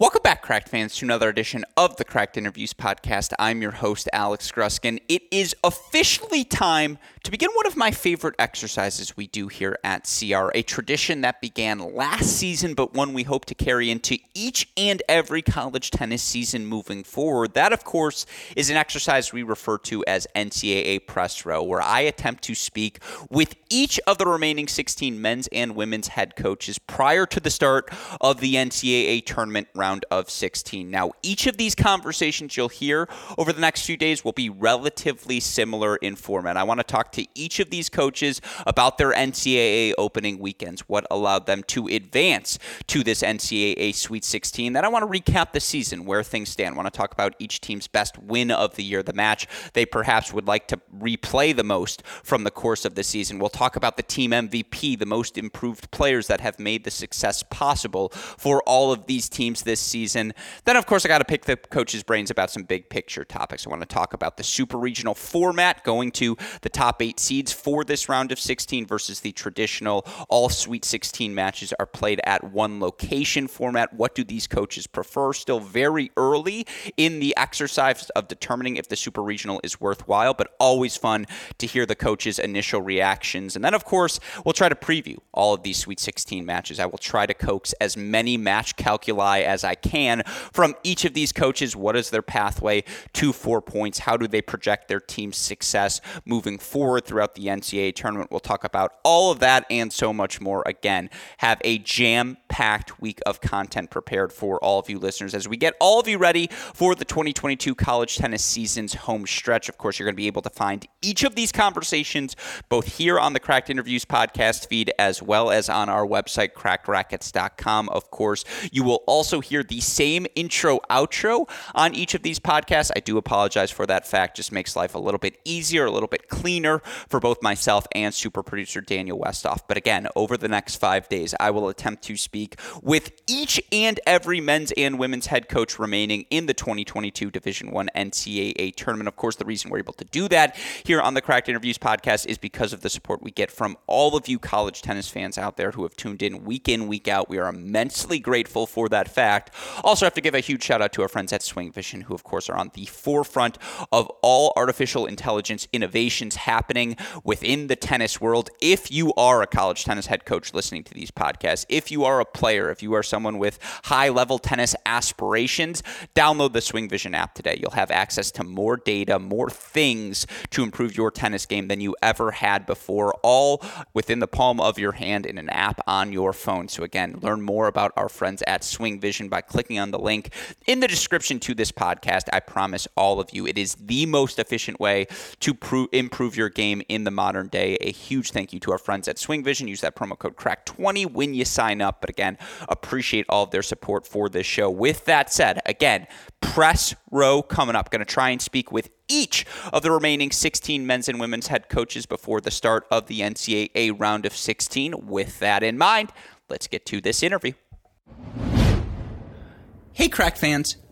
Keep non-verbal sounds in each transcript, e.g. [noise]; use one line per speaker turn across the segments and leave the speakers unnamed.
Welcome back, Cracked fans, to another edition of the Cracked Interviews podcast. I'm your host, Alex Gruskin. It is officially time to begin one of my favorite exercises we do here at CR, a tradition that began last season, but one we hope to carry into each and every college tennis season moving forward. That, of course, is an exercise we refer to as NCAA Press Row, where I attempt to speak with each of the remaining 16 men's and women's head coaches prior to the start of the NCAA tournament round round of 16. Now, each of these conversations you'll hear over the next few days will be relatively similar in format. I want to talk to each of these coaches about their NCAA opening weekends, what allowed them to advance to this NCAA Sweet 16. Then I want to recap the season, where things stand. I want to talk about each team's best win of the year, the match they perhaps would like to replay the most from the course of the season. We'll talk about the team MVP, the most improved players that have made the success possible for all of these teams this this season. Then, of course, I got to pick the coach's brains about some big picture topics. I want to talk about the super regional format, going to the top eight seeds for this round of 16 versus the traditional all Sweet 16 matches are played at one location format. What do these coaches prefer? Still very early in the exercise of determining if the super regional is worthwhile, but always fun to hear the coaches' initial reactions. And then, of course, we'll try to preview all of these Sweet 16 matches. I will try to coax as many match calculi as I can from each of these coaches. What is their pathway to four points? How do they project their team's success moving forward throughout the NCAA tournament? We'll talk about all of that and so much more. Again, have a jam packed week of content prepared for all of you listeners as we get all of you ready for the 2022 college tennis season's home stretch. Of course, you're going to be able to find each of these conversations both here on the Cracked Interviews podcast feed as well as on our website, crackedracquets.com. Of course, you will also hear hear the same intro outro on each of these podcasts. I do apologize for that fact. Just makes life a little bit easier, a little bit cleaner for both myself and super producer Daniel Westoff. But again, over the next five days, I will attempt to speak with each and every men's and women's head coach remaining in the 2022 Division One NCAA tournament. Of course, the reason we're able to do that here on the Cracked Interviews podcast is because of the support we get from all of you college tennis fans out there who have tuned in week in, week out. We are immensely grateful for that fact. Also, have to give a huge shout out to our friends at Swing Vision, who, of course, are on the forefront of all artificial intelligence innovations happening within the tennis world. If you are a college tennis head coach listening to these podcasts, if you are a player, if you are someone with high level tennis aspirations, download the Swing Vision app today. You'll have access to more data, more things to improve your tennis game than you ever had before, all within the palm of your hand in an app on your phone. So, again, learn more about our friends at Swing Vision by clicking on the link in the description to this podcast. I promise all of you, it is the most efficient way to pro- improve your game in the modern day. A huge thank you to our friends at Swing Vision. Use that promo code CRACK20 when you sign up. But again, appreciate all of their support for this show. With that said, again, press row coming up. Going to try and speak with each of the remaining 16 men's and women's head coaches before the start of the NCAA round of 16. With that in mind, let's get to this interview. Hey, Crack fans.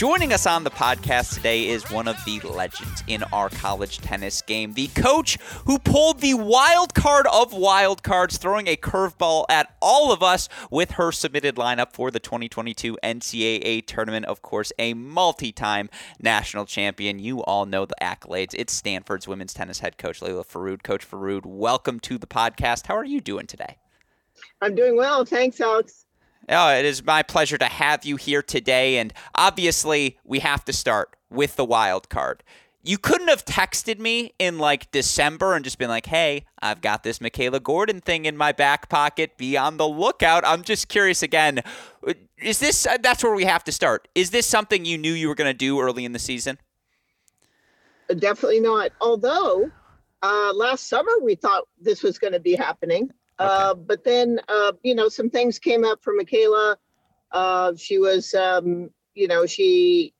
Joining us on the podcast today is one of the legends in our college tennis game, the coach who pulled the wild card of wild cards, throwing a curveball at all of us with her submitted lineup for the 2022 NCAA tournament. Of course, a multi time national champion. You all know the accolades. It's Stanford's women's tennis head coach, Lele Forood. Coach Forood, welcome to the podcast. How are you doing today?
I'm doing well. Thanks, Alex.
Oh, it is my pleasure to have you here today. And obviously, we have to start with the wild card. You couldn't have texted me in like December and just been like, hey, I've got this Michaela Gordon thing in my back pocket. Be on the lookout. I'm just curious again. Is this, uh, that's where we have to start. Is this something you knew you were going to do early in the season?
Definitely not. Although uh, last summer we thought this was going to be happening. Uh, but then, uh, you know, some things came up for Michaela. Uh, she was, um, you know, she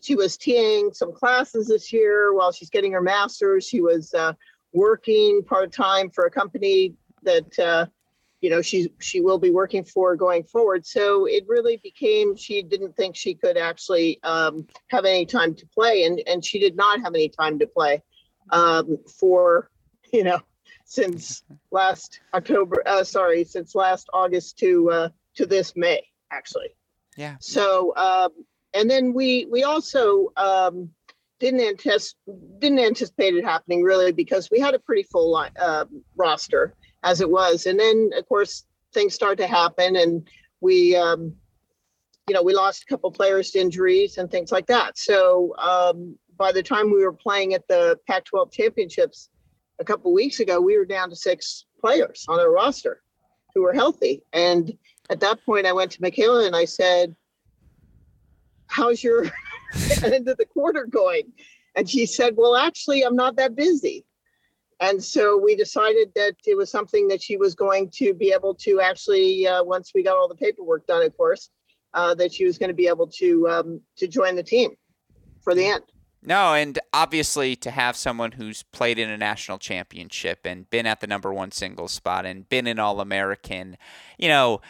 she was teaching some classes this year while she's getting her master's. She was uh, working part time for a company that, uh, you know, she she will be working for going forward. So it really became she didn't think she could actually um, have any time to play, and and she did not have any time to play um, for you know since last October. Uh, sorry, since last August to uh, to this May, actually.
Yeah.
So, um, and then we we also um, didn't anticipate didn't anticipate it happening really because we had a pretty full line, uh, roster as it was, and then of course things start to happen, and we. Um, you know, we lost a couple players to injuries and things like that. So um, by the time we were playing at the Pac-12 championships, a couple weeks ago, we were down to six players on our roster who were healthy. And at that point, I went to Michaela and I said, How's your [laughs] end of the quarter going? And she said, Well, actually, I'm not that busy. And so we decided that it was something that she was going to be able to actually, uh, once we got all the paperwork done, of course, uh, that she was going to be able to um, to join the team for the end.
No, and obviously to have someone who's played in a national championship and been at the number one singles spot and been an All American, you know,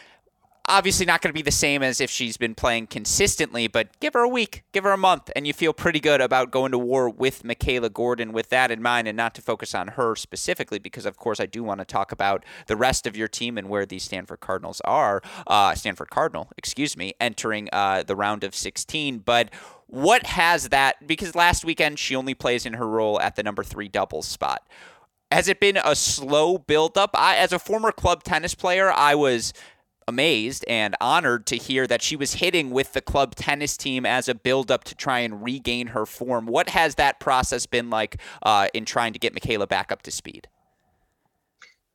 obviously not going to be the same as if she's been playing consistently, but give her a week, give her a month, and you feel pretty good about going to war with Michaela Gordon with that in mind and not to focus on her specifically, because of course I do want to talk about the rest of your team and where these Stanford Cardinals are, uh, Stanford Cardinal, excuse me, entering uh, the round of 16. But what has that? Because last weekend she only plays in her role at the number three doubles spot. Has it been a slow buildup? I, as a former club tennis player, I was amazed and honored to hear that she was hitting with the club tennis team as a buildup to try and regain her form. What has that process been like uh, in trying to get Michaela back up to speed?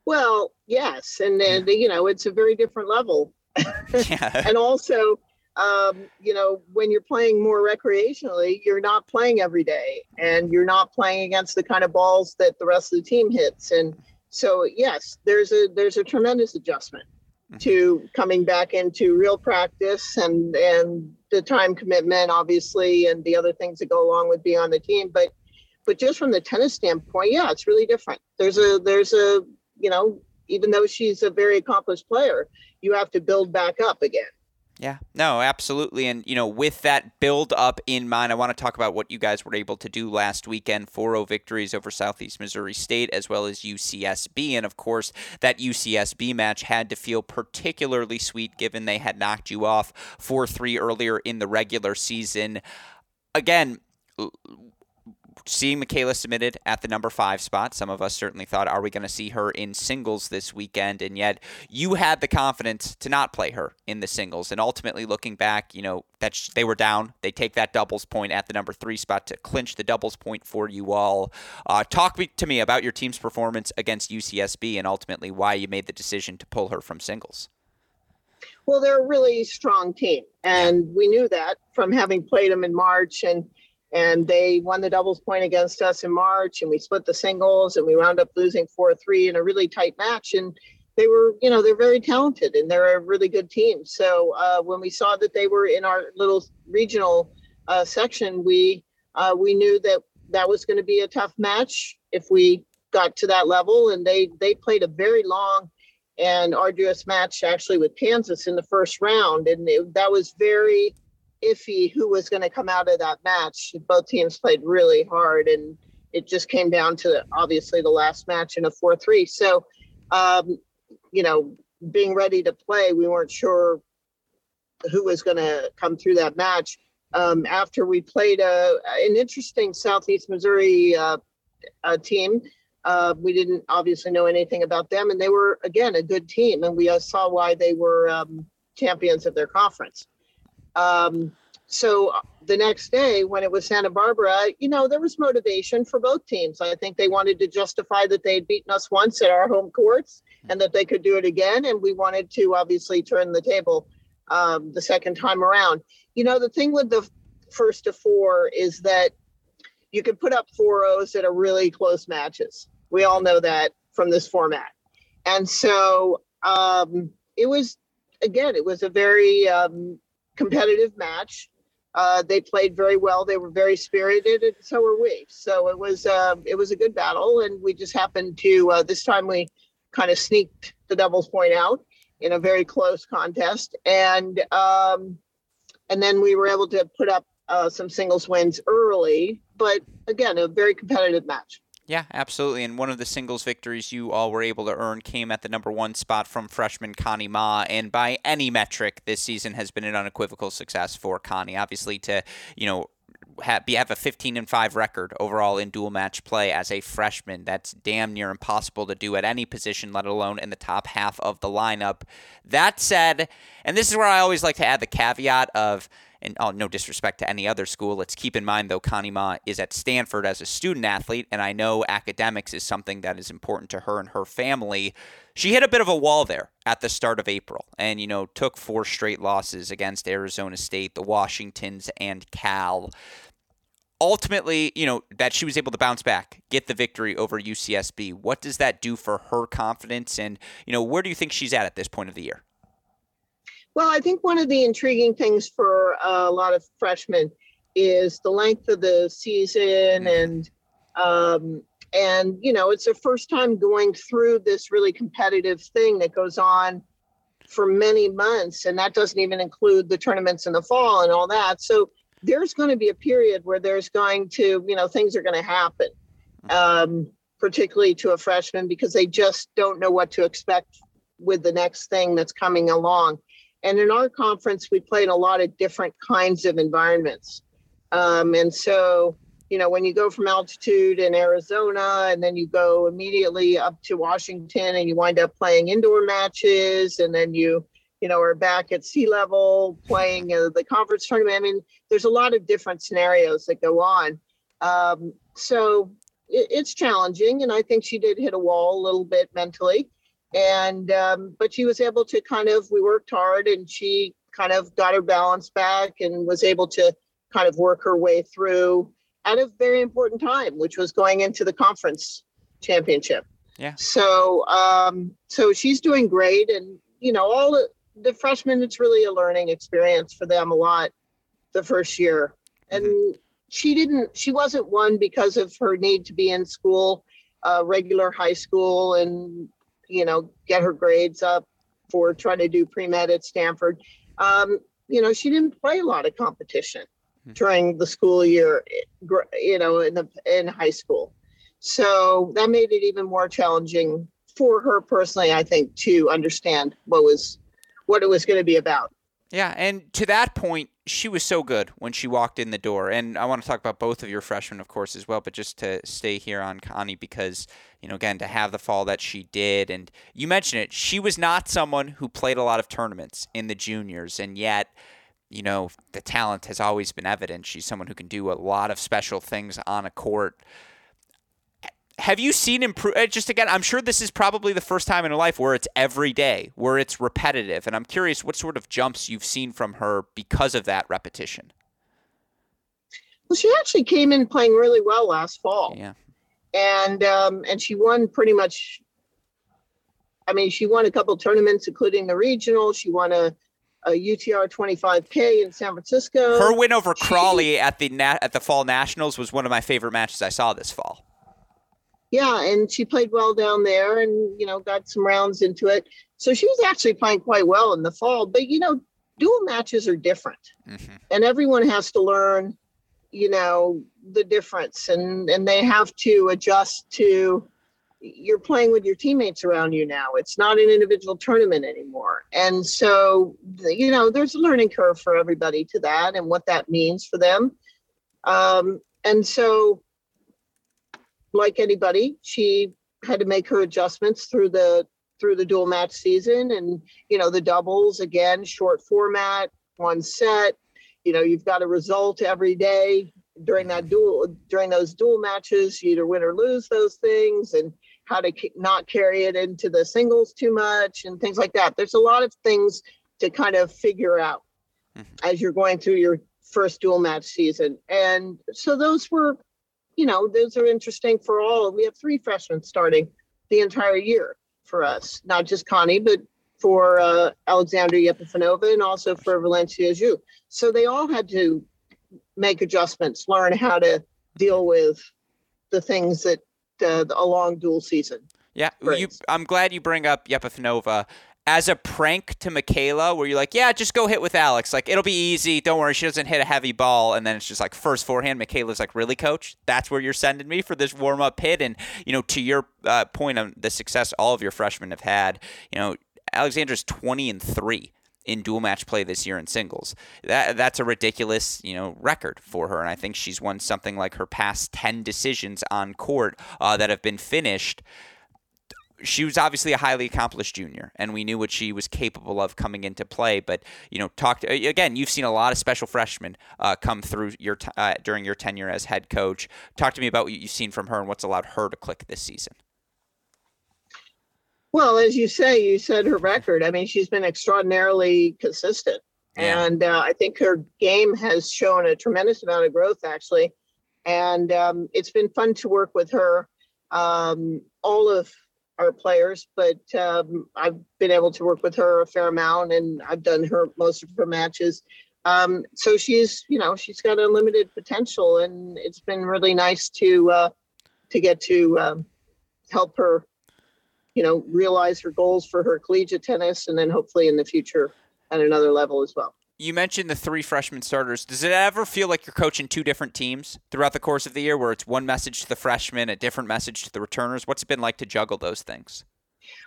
Well, yes, and, and you know it's a very different level, [laughs] yeah. [laughs] and also um, you know, when you're playing more recreationally, you're not playing every day and you're not playing against the kind of balls that the rest of the team hits. And so, yes, there's a there's a tremendous adjustment mm-hmm. to coming back into real practice and and the time commitment, obviously, and the other things that go along with being on the team. But but just from the tennis standpoint, yeah, it's really different. There's a there's a you know, even though she's a very accomplished player, you have to build back up again.
Yeah, no, absolutely. And, you know, with that build up in mind, I want to talk about what you guys were able to do last weekend 4 0 victories over Southeast Missouri State as well as UCSB. And, of course, that UCSB match had to feel particularly sweet given they had knocked you off 4 3 earlier in the regular season. Again, seeing Michaela submitted at the number five spot, some of us certainly thought, are we going to see her in singles this weekend? And yet you had the confidence to not play her in the singles. And ultimately, looking back, you know, that sh- they were down. They take that doubles point at the number three spot to clinch the doubles point for you all. Uh, talk to me about your team's performance against UCSB and ultimately why you made the decision to pull her from singles.
Well, they're a really strong team, and we knew that from having played them in March and and they won the doubles point against us in March, and we split the singles, and we wound up losing four three in a really tight match. And they were, you know, they're very talented and they're a really good team. So uh, when we saw that they were in our little regional uh, section, we uh, we knew that that was going to be a tough match if we got to that level. And they they played a very long and arduous match actually with Kansas in the first round, and it, that was very iffy who was going to come out of that match. Both teams played really hard, and it just came down to obviously the last match in a 4 3. So, um, you know, being ready to play, we weren't sure who was going to come through that match. Um, after we played a, an interesting Southeast Missouri uh, team, uh, we didn't obviously know anything about them, and they were again a good team, and we uh, saw why they were um, champions of their conference. Um, so uh, the next day, when it was Santa Barbara, you know, there was motivation for both teams. I think they wanted to justify that they had beaten us once at our home courts and that they could do it again. And we wanted to obviously turn the table um, the second time around. You know, the thing with the first to four is that you can put up four O's that are really close matches. We all know that from this format. And so um, it was, again, it was a very um, competitive match. Uh, they played very well. They were very spirited, and so were we. So it was uh, it was a good battle, and we just happened to uh, this time we kind of sneaked the doubles point out in a very close contest, and um, and then we were able to put up uh, some singles wins early. But again, a very competitive match.
Yeah, absolutely. And one of the singles victories you all were able to earn came at the number one spot from freshman Connie Ma. And by any metric, this season has been an unequivocal success for Connie. Obviously, to, you know, have, have a 15 and 5 record overall in dual match play as a freshman. That's damn near impossible to do at any position, let alone in the top half of the lineup. That said, and this is where I always like to add the caveat of and oh, no disrespect to any other school. Let's keep in mind, though, Connie Ma is at Stanford as a student athlete, and I know academics is something that is important to her and her family. She hit a bit of a wall there at the start of April and, you know, took four straight losses against Arizona State, the Washingtons, and Cal ultimately, you know, that she was able to bounce back, get the victory over UCSB. What does that do for her confidence? And, you know, where do you think she's at at this point of the year?
Well, I think one of the intriguing things for a lot of freshmen is the length of the season mm-hmm. and um, and you know it's the first time going through this really competitive thing that goes on for many months and that doesn't even include the tournaments in the fall and all that so there's going to be a period where there's going to you know things are going to happen um, particularly to a freshman because they just don't know what to expect with the next thing that's coming along and in our conference, we play in a lot of different kinds of environments. Um, and so, you know, when you go from altitude in Arizona and then you go immediately up to Washington and you wind up playing indoor matches and then you, you know, are back at sea level playing uh, the conference tournament. I mean, there's a lot of different scenarios that go on. Um, so it, it's challenging. And I think she did hit a wall a little bit mentally and um, but she was able to kind of we worked hard and she kind of got her balance back and was able to kind of work her way through at a very important time which was going into the conference championship.
Yeah.
So um so she's doing great and you know all the, the freshmen it's really a learning experience for them a lot the first year. And mm-hmm. she didn't she wasn't one because of her need to be in school uh, regular high school and you know, get her grades up for trying to do pre med at Stanford. Um, you know, she didn't play a lot of competition hmm. during the school year, you know, in the in high school. So that made it even more challenging for her personally, I think, to understand what was what it was going to be about.
Yeah, and to that point, she was so good when she walked in the door. And I want to talk about both of your freshmen, of course, as well. But just to stay here on Connie, because you know, again, to have the fall that she did, and you mentioned it, she was not someone who played a lot of tournaments in the juniors, and yet. You know, the talent has always been evident. She's someone who can do a lot of special things on a court have you seen improve? Uh, just again, I'm sure this is probably the first time in her life where it's every day, where it's repetitive, and I'm curious what sort of jumps you've seen from her because of that repetition.
Well, she actually came in playing really well last fall.
Yeah,
and um, and she won pretty much. I mean, she won a couple tournaments, including the regional. She won a a UTR 25K in San Francisco.
Her win over Crawley at the nat- at the Fall Nationals was one of my favorite matches I saw this fall
yeah, and she played well down there and, you know, got some rounds into it. So she was actually playing quite well in the fall. But, you know, dual matches are different. Mm-hmm. And everyone has to learn, you know, the difference and, and they have to adjust to you're playing with your teammates around you now. It's not an individual tournament anymore. And so, you know, there's a learning curve for everybody to that and what that means for them. Um, and so like anybody, she had to make her adjustments through the through the dual match season and you know the doubles again short format one set. You know you've got a result every day during that dual during those dual matches. You either win or lose those things and how to not carry it into the singles too much and things like that. There's a lot of things to kind of figure out mm-hmm. as you're going through your first dual match season. And so those were you know, those are interesting for all. We have three freshmen starting the entire year for us, not just Connie, but for uh, Alexandra Yepifanova and also for Valencia Xu. So they all had to make adjustments, learn how to deal with the things that uh, a long dual season.
Yeah, you, I'm glad you bring up Yepifanova as a prank to Michaela, where you're like, yeah, just go hit with Alex. Like, it'll be easy. Don't worry. She doesn't hit a heavy ball. And then it's just like first forehand. Michaela's like, really, coach? That's where you're sending me for this warm up hit? And, you know, to your uh, point on the success all of your freshmen have had, you know, Alexandra's 20 and 3 in dual match play this year in singles. That that's a ridiculous, you know, record for her, and I think she's won something like her past ten decisions on court uh, that have been finished she was obviously a highly accomplished junior, and we knew what she was capable of coming into play. But you know, talk again. You've seen a lot of special freshmen uh, come through your t- uh, during your tenure as head coach. Talk to me about what you've seen from her and what's allowed her to click this season.
Well, as you say, you said her record. I mean, she's been extraordinarily consistent, yeah. and uh, I think her game has shown a tremendous amount of growth, actually. And um, it's been fun to work with her. Um, all of our players, but um, I've been able to work with her a fair amount, and I've done her most of her matches. Um, so she's, you know, she's got unlimited potential, and it's been really nice to uh, to get to um, help her, you know, realize her goals for her collegiate tennis, and then hopefully in the future at another level as well
you mentioned the three freshman starters. Does it ever feel like you're coaching two different teams throughout the course of the year, where it's one message to the freshmen, a different message to the returners? What's it been like to juggle those things?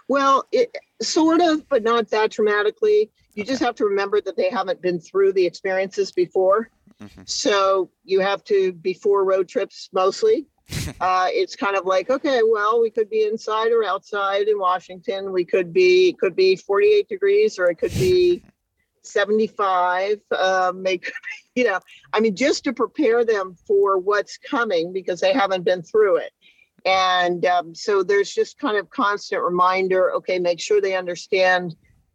Well, it, sort of, but not that dramatically. You okay. just have to remember that they haven't been through the experiences before. Mm-hmm. So you have to, before road trips mostly, [laughs] uh, it's kind of like, okay, well, we could be inside or outside in Washington. We could be, it could be 48 degrees or it could be 75 um, they [laughs] you know i mean just to prepare them for what's coming because they haven't been through it. And um, so there's just kind of constant reminder okay make sure they understand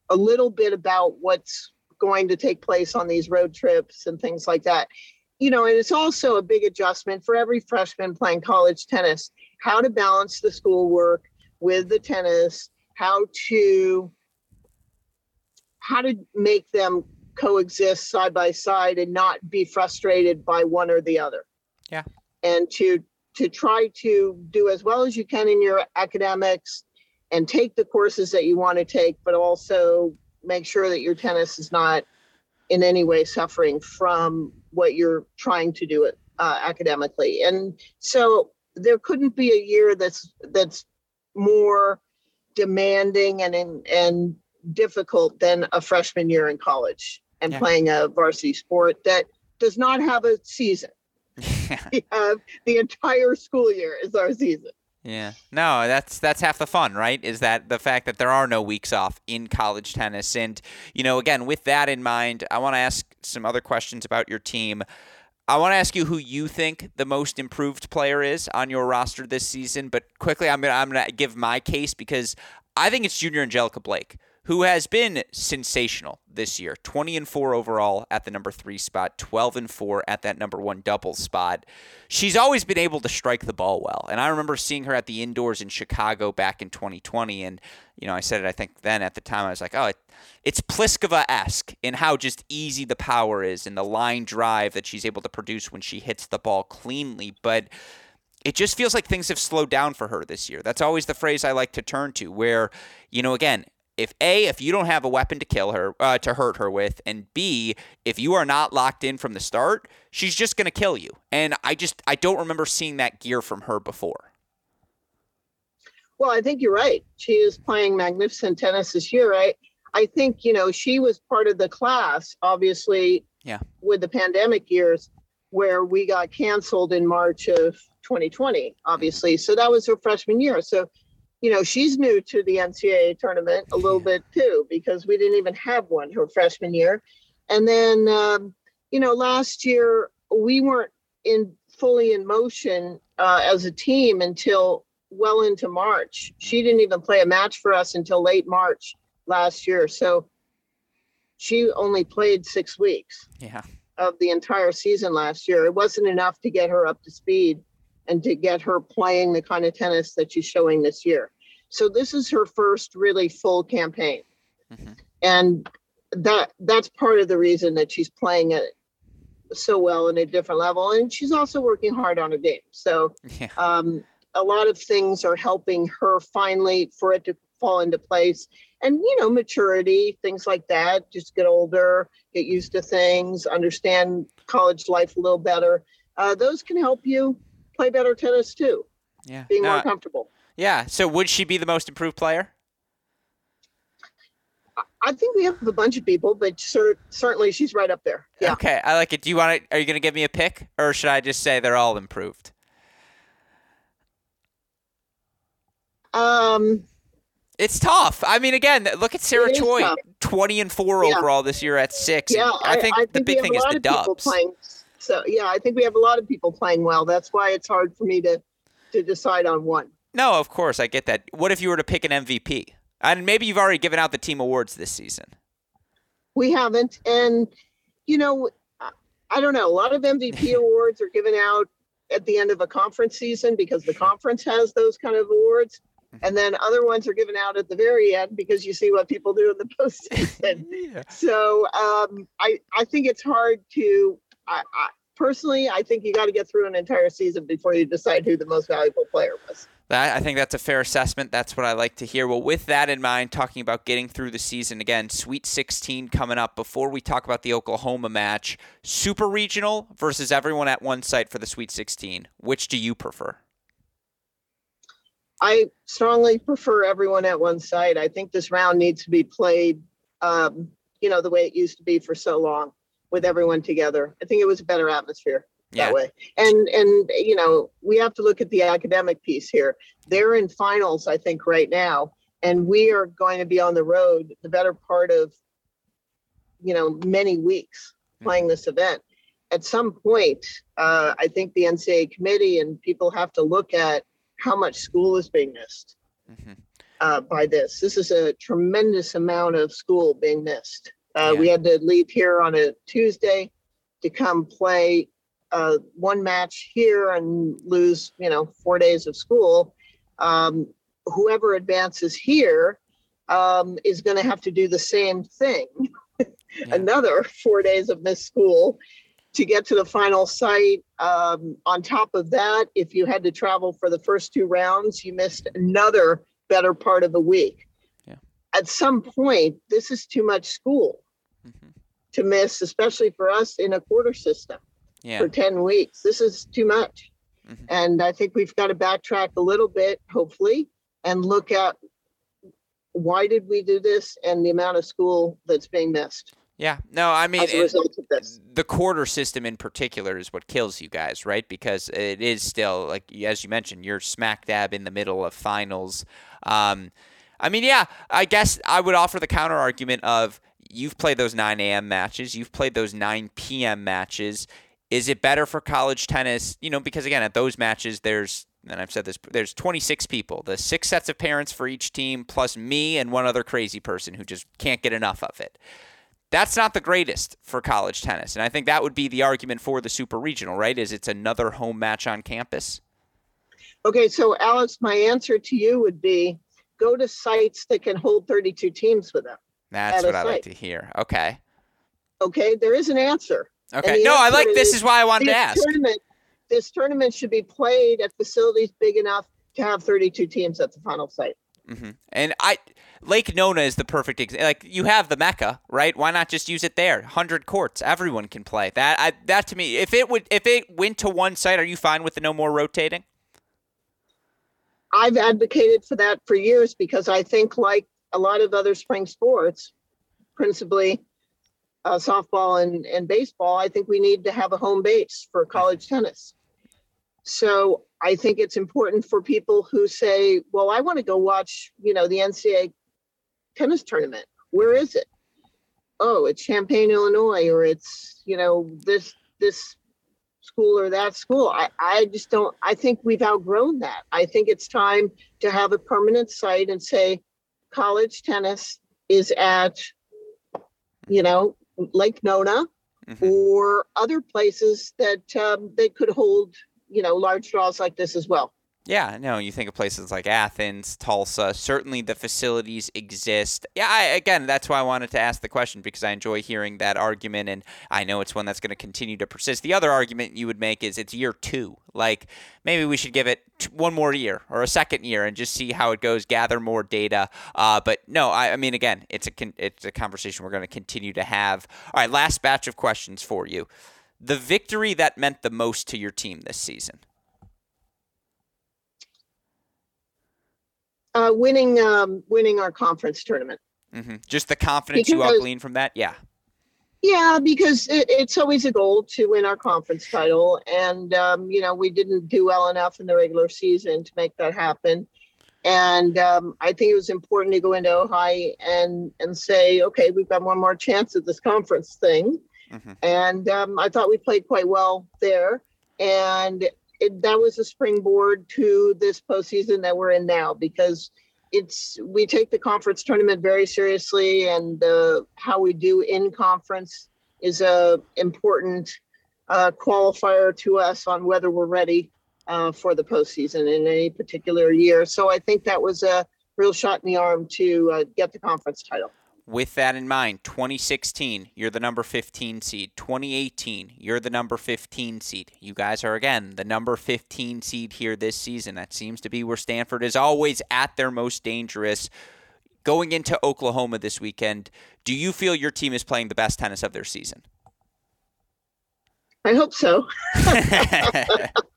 a little bit about what's going to take place on these road trips and things like that. You know and it's also a big adjustment for every freshman playing college tennis how to balance the schoolwork with the tennis how to how to make them coexist side by side and not be frustrated by one or the other.
Yeah.
And to to try to do as well as you can in your academics and take the courses that you want to take, but also make sure that your tennis is not in any way suffering from what you're trying to do it uh, academically. And so there couldn't be a year that's that's more demanding and and difficult than a freshman year in college. and
Yeah.
playing a varsity sport that does not have a season. [laughs] We have the entire school year is our season.
Yeah. No, that's that's half the fun, right? Is that the fact that there are no weeks off in college tennis. And, you know, again, with that in mind, I want to ask some other questions about your team. I want to ask you who you think the most improved player is on your roster this season, but quickly I'm going to I'm going to give my case because I think it's junior Angelica Blake who has been sensational this year 20 and 4 overall at the number 3 spot 12 and 4 at that number 1 double spot she's always been able to strike the ball well and i remember seeing her at the indoors in chicago back in 2020 and you know i said it i think then at the time i was like oh it, it's pliskova-esque in how just easy the power is and the line drive that she's able to produce when she hits the ball cleanly but it just feels like things have slowed down for her this year. That's always the phrase I like to turn to, where, you know, again, if A, if you don't have a weapon to kill her, uh, to hurt her with, and B, if you are not locked in from the start, she's just going to kill you. And I just, I don't remember seeing that gear from her before.
Well, I think you're right. She is playing magnificent tennis this year, right? I think, you know, she was part of the class, obviously,
Yeah.
with the pandemic years where we got canceled in March of 2020, obviously. So that was her freshman year. So, you know, she's new to the NCAA tournament a little bit too, because we didn't even have one her freshman year. And then, um, you know, last year we weren't in fully in motion uh, as a team until well into March. She didn't even play a match for us until late March last year. So she only played six weeks
Yeah.
of the entire season last year. It wasn't enough to get her up to speed and to get her playing the kind of tennis that she's showing this year. So this is her first really full campaign.
Mhm.
And that that's part of the reason that she's playing it so well in a different level. And she's also working hard on her game. So
Yeah.
um, a lot of things are helping her finally for it to fall into place and you know maturity things like that just get older get used to things understand college life a little better uh, those can help you play better tennis too
Yeah.
being more comfortable
yeah. So would she be the most improved player?
I- i think we have a bunch of people but cer- certainly she's right up there yeah
Okay. I like it. Do you want to, are you going to give me a pick or should I just say they're all improved?
um
It's tough. I mean, again, look at Sarah Choi,
tough.
twenty and four
Yeah.
overall this year at six.
yeah
and I think the
we
big
have
thing is the dubs.
playing so yeah i think we have a lot of people playing well that's why it's hard for me to to decide on one
No, of course, I get that. What if you were to pick an MVP? And maybe you've already given out the team awards this season.
We haven't. And, you know, I- don't know. A lot of MVP [laughs] awards are given out at the end of a conference season because the conference has those kind of awards. And then other ones are given out at the very end because you see what people do in the [laughs] postseason.
Yeah.
so um, I, I think it's hard to, I, I, personally, I think you got to get through an entire season before you decide who the most valuable player was.
That, I think that's a fair assessment. That's what I like to hear. Well, with that in mind, talking about getting through the season again, Sweet 16 coming up. Before we talk about the Oklahoma match, Super Regional versus everyone at one site for the Sweet 16. Which do you prefer?
I strongly prefer everyone at one site. I think this round needs to be played, um, you know, the way it used to be for so long with everyone together. I think it was a better atmosphere
Yeah.
that way. And and you know, we have to look at the academic piece here. They're in finals, I think, right now, and we are going to be on the road the better part of, you know, many weeks playing this event. At some point, uh, I think the NCAA committee and people have to look at how much school is being missed
Mhm.
uh, by this. This is a tremendous amount of school being missed. Uh,
Yeah.
We had to leave here on a Tuesday to come play uh, one match here and lose, you know, four days of school. Um, whoever advances here um, is going to have to do the same thing. [laughs]
Yeah.
Another four days of missed school to get to the final site. Um, on top of that, if you had to travel for the first two rounds, you missed another better part of a week. At some point, this is too much school
Mhm.
to miss, especially for us in a quarter system
Yeah.
for 10 weeks. This is too much.
Mhm.
And I think we've got to backtrack a little bit, hopefully, and look at why did we do this and the amount of school that's being missed.
Yeah. No, I mean,
as a result of this.
the quarter system in particular is what kills you guys, right? Because it is still like as you mentioned, you're smack dab in the middle of finals. Um, I mean, yeah, I guess I would offer the counter argument of you've played those 9 a.m. matches, you've played those 9 p.m. matches. Is it better for college tennis? You know, because again, at those matches, there's and I've said this, there's 26 people, the six sets of parents for each team, plus me and one other crazy person who just can't get enough of it. That's not the greatest for college tennis. And I think that would be the argument for the super regional, right? Is it's another home match on campus?
Okay, so Alex, my answer to you would be go to sites that can hold 32 teams with them.
That's what I like to hear. Okay.
Okay, there is an answer.
Okay. No, I like this is why I wanted to ask.
Tournament, this tournament should be played at facilities big enough to have 32 teams at the final site.
Mm-hmm. And I, Lake Nona is the perfect example. Like you have the Mecca, right? Why not just use it there? Hundred courts, everyone can play. That I, that to me, if it would, if it went to one site, are you fine with the no more rotating?
I've advocated for that for years because I think, like a lot of other spring sports, principally uh, softball and, and baseball, I think we need to have a home base for college tennis. So I think it's important for people who say, well, I want to go watch, you know, the NCAA tennis tournament. Where is it? Oh, it's Champaign, Illinois, or it's, you know, this this school or that school. I, I just don't I think we've outgrown that. I think it's time to have a permanent site and say college tennis is at, you know, Lake Nona mm-hmm. or other places that um, they could hold, you know, large draws like this as well.
Yeah, no, you think of places like Athens, Tulsa, certainly the facilities exist. Yeah, I, again, that's why I wanted to ask the question because I enjoy hearing that argument and I know it's one that's going to continue to persist. The other argument you would make is it's year two. Like maybe we should give it one more year or a second year and just see how it goes, gather more data. Uh, but no, I, I, mean, again, it's a, it's a conversation we're going to continue to have. All right, last batch of questions for you. The victory that meant the most to your team this season.
Uh, winning, um, winning our conference tournament.
Mm-hmm. Just the confidence because, you all glean from that, yeah.
Yeah, because it, it's always a goal to win our conference title, and um, you know we didn't do well enough in the regular season to make that happen. And um, I think it was important to go into Ohio and and say, okay, we've got one more chance at this conference thing. Mm-hmm. And um, I thought we played quite well there. And it, that was a springboard to this postseason that we're in now because it's we take the conference tournament very seriously and uh, how we do in conference is a important uh, qualifier to us on whether we're ready uh, for the postseason in any particular year. So I think that was a real shot in the arm to uh, get the conference title
with that in mind, 2016, you're the number 15 seed. 2018, you're the number 15 seed. You guys are, again, the number 15 seed here this season. That seems to be where Stanford is always at their most dangerous. Going into Oklahoma this weekend, do you feel your team is playing the best tennis of their season?
I hope so. [laughs] [laughs]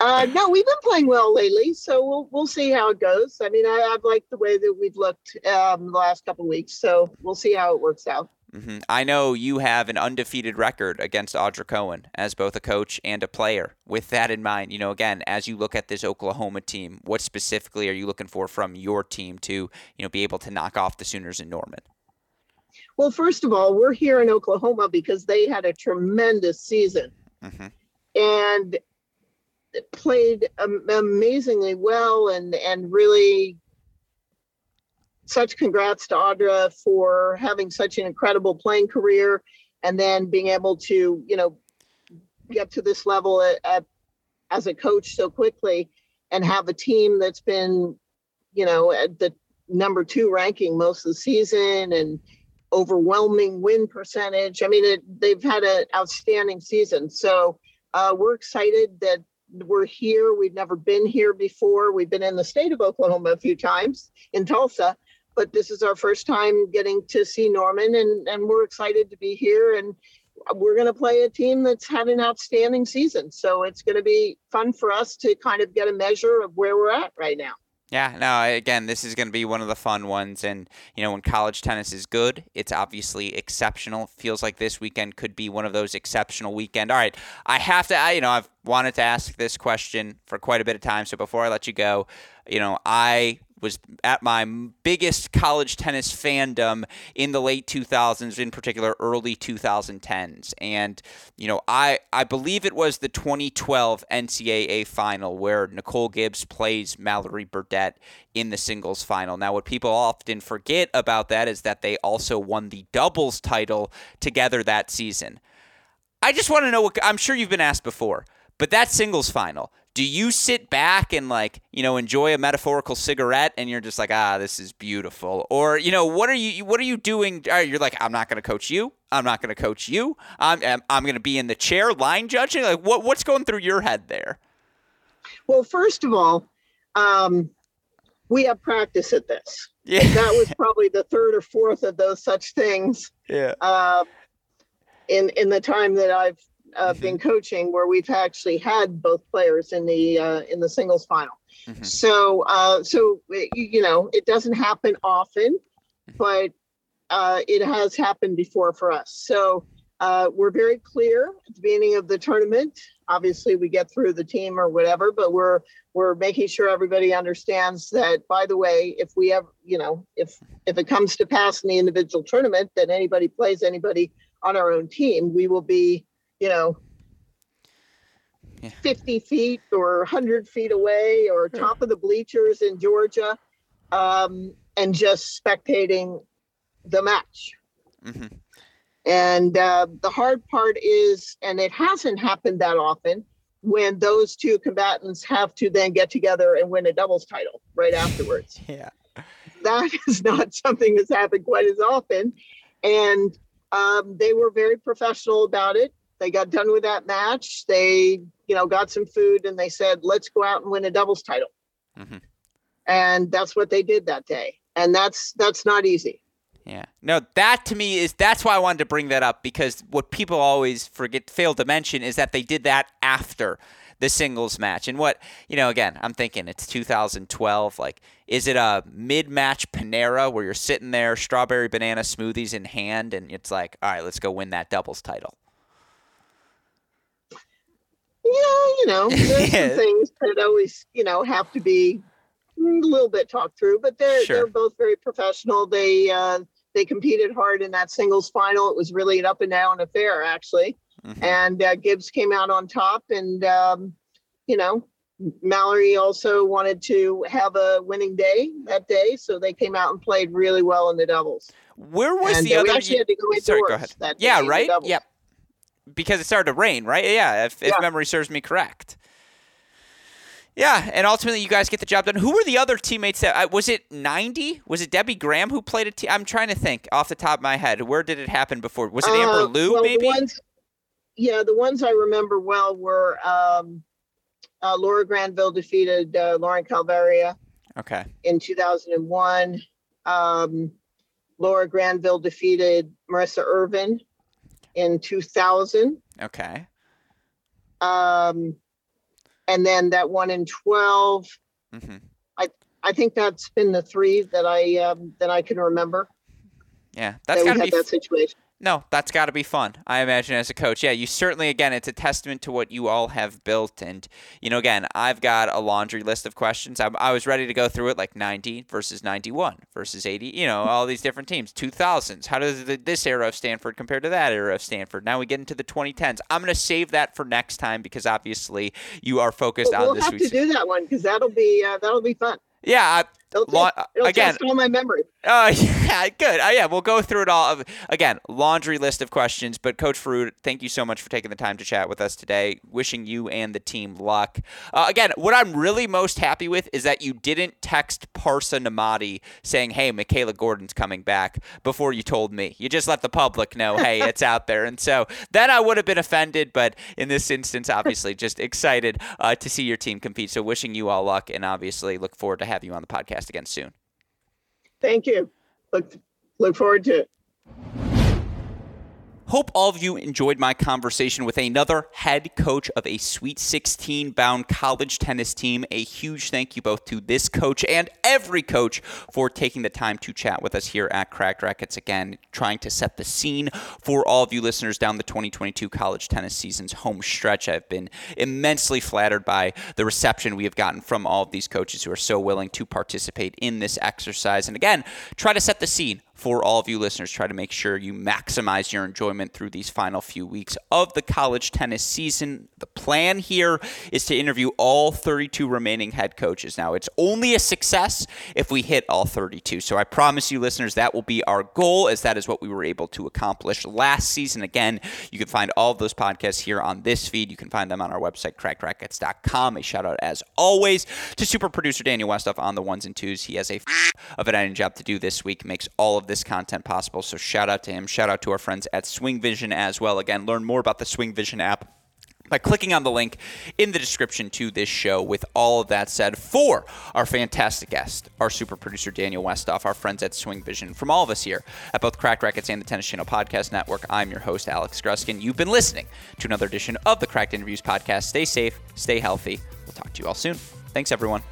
uh, no, we've been playing well lately, so we'll we'll see how it goes. I mean, I, have liked the way that we've looked um, the last couple weeks, so we'll see how it works out.
Mm-hmm. I know you have an undefeated record against Audra Cohen as both a coach and a player. With that in mind, you know, again, as you look at this Oklahoma team, what specifically are you looking for from your team to, you know, be able to knock off the Sooners in Norman?
Well, first of all, we're here in Oklahoma because they had a tremendous season mm-hmm. and played amazingly well and and really such congrats to Audra for having such an incredible playing career and then being able to, you know, get to this level at, at, as a coach so quickly and have a team that's been, you know, at the number two ranking most of the season and overwhelming win percentage. I mean, it, they've had an outstanding season. So uh, we're excited that we're here. We've never been here before. We've been in the state of Oklahoma a few times in Tulsa, but this is our first time getting to see Norman, and, and we're excited to be here. And we're going to play a team that's had an outstanding season. So it's going to be fun for us to kind of get a measure of where we're at right now.
Yeah, no, again, this is going to be one of the fun ones. And, you know, when college tennis is good, it's obviously exceptional. Feels like this weekend could be one of those exceptional weekend. All right, I have to, you know, I've wanted to ask this question for quite a bit of time. So before I let you go, you know, I was at my biggest college tennis fandom in the late 2000s, in particular early 2010s. And, you know, I, I believe it was the 2012 NCAA final where Nicole Gibbs plays Mallory Burdette in the singles final. Now, what people often forget about that is that they also won the doubles title together that season. I just want to know what I'm sure you've been asked before, but that singles final, do you sit back and like you know enjoy a metaphorical cigarette and you're just like ah this is beautiful or you know what are you what are you doing? You're like i'm not going to coach you. I'm not going to coach you. I'm i'm going to be in the chair line judging. Like what what's going through your head there?
Well first of all um, we have practice at this. Yeah. That was probably the third or fourth of those such things [laughs]
yeah. uh,
in in the time that i've uh, mm-hmm. been coaching where we've actually had both players in the uh, in the singles final. Mm-hmm. So uh, so you know it doesn't happen often, mm-hmm. but uh, it has happened before for us. So uh, we're very clear at the beginning of the tournament. Obviously, we get through the team or whatever, but we're we're making sure everybody understands that. By the way, if we have you know if if it comes to pass in the individual tournament that anybody plays anybody on our own team, we will be you know, yeah. 50 feet or 100 feet away or top of the bleachers in Georgia um, and just spectating the match. Mm-hmm. And uh, the hard part is, and it hasn't happened that often, when those two combatants have to then get together and win a doubles title right afterwards. [laughs]
yeah.
That [laughs] is not something that's happened quite as often. And um, they were very professional about it. They got done with that match. They, you know, got some food and they said, let's go out and win a doubles title. Mm-hmm. And that's what they did that day. And that's that's not easy.
Yeah. No, that to me is that's why I wanted to bring that up because what people always forget fail to mention is that they did that after the singles match. And what, you know, again, I'm thinking it's 2012. Like, is it a mid match Panera where you're sitting there, strawberry banana smoothies in hand, and it's like, all right, let's go win that doubles title?
Yeah, you know, [laughs] there's some things that always, you know, have to be a little bit talked through, but they're sure. they're both very professional. They uh, they competed hard in that singles final. It was really an up and down affair, actually. Mm-hmm. And uh, Gibbs came out on top, and um, you know, Mallory also wanted to have a winning day that day, so they came out and played really well in the doubles.
Where was and, the uh, other? We actually had to go Sorry, go ahead. yeah, right. Yep because it started to rain, right? Yeah, if, if memory serves me correct. Yeah, and ultimately you guys get the job done. Who were the other teammates that uh, was it 90? Was it Debbie Graham who played a team? I'm trying to think off the top of my head. Where did it happen before? Was it Amber uh, Liu well, maybe?
Ones, yeah, the ones I remember well were um, uh, Laura Granville defeated uh, Lauren Kalvaria.
Okay.
In 2001, um, Laura Granville defeated Marissa Irvin in 2000.
Okay.
Um, and then that one in 12. Mm-hmm. I I think that's been the three that I um, that I can remember.
Yeah, that's that got to be
that situation.
No, that's got to be fun. I imagine as a coach. Yeah, you certainly again it's a testament to what you all have built and you know again, I've got a laundry list of questions. I, I was ready to go through it like 90 versus 91 versus 80, you know, all these different teams, 2000s. How does the, this era of Stanford compare to that era of Stanford? Now we get into the 2010s. I'm going to save that for next time because obviously you are focused
well,
on
this
we'll
have to do that one because that'll be uh, that'll be fun.
Yeah,
It'll, La- it'll again, all my memory.
Uh, [laughs] yeah, good. Uh, yeah, we'll go through it all. Of, Again, laundry list of questions. But Coach Forood, thank you so much for taking the time to chat with us today. Wishing you and the team luck. Uh, again, what I'm really most happy with is that you didn't text Parsa Namathi saying, "Hey, Michaela Gordon's coming back," before you told me. You just let the public know, "Hey, [laughs] it's out there." And so then I would have been offended. But in this instance, obviously, just excited uh, to see your team compete. So wishing you all luck, and obviously look forward to have you on the podcast again soon.
Thank you. Look, look forward to it.
Hope all of you enjoyed my conversation with another head coach of a Sweet 16 bound college tennis team. A huge thank you both to this coach and every coach for taking the time to chat with us here at Cracked Racquets. Again, trying to set the scene for all of you listeners down the 2022 college tennis season's home stretch. I've been immensely flattered by the reception we have gotten from all of these coaches who are so willing to participate in this exercise. And again, try to set the scene for all of you listeners. Try to make sure you maximize your enjoyment through these final few weeks of the college tennis season. The plan here is to interview all 32 remaining head coaches. Now, it's only a success if we hit all 32. So I promise you, listeners, that will be our goal, as that is what we were able to accomplish last season. Again, you can find all of those podcasts here on this feed. You can find them on our website, crackedracquets.com. A shout out, as always, to super producer Daniel Westoff on the ones and twos. He has a of an editing job to do this week, makes all of this content possible. So shout out to him. Shout out to our friends at Swing Vision as well. Again, learn more about the Swing Vision app by clicking on the link in the description to this show. With all of that said, for our fantastic guest, our super producer Daniel Westoff, our friends at Swing Vision, from all of us here at both Cracked Racquets and the Tennis Channel Podcast Network, I'm your host, Alex Gruskin. You've been listening to another edition of the Cracked Interviews Podcast. Stay safe, stay healthy. We'll talk to you all soon. Thanks, everyone.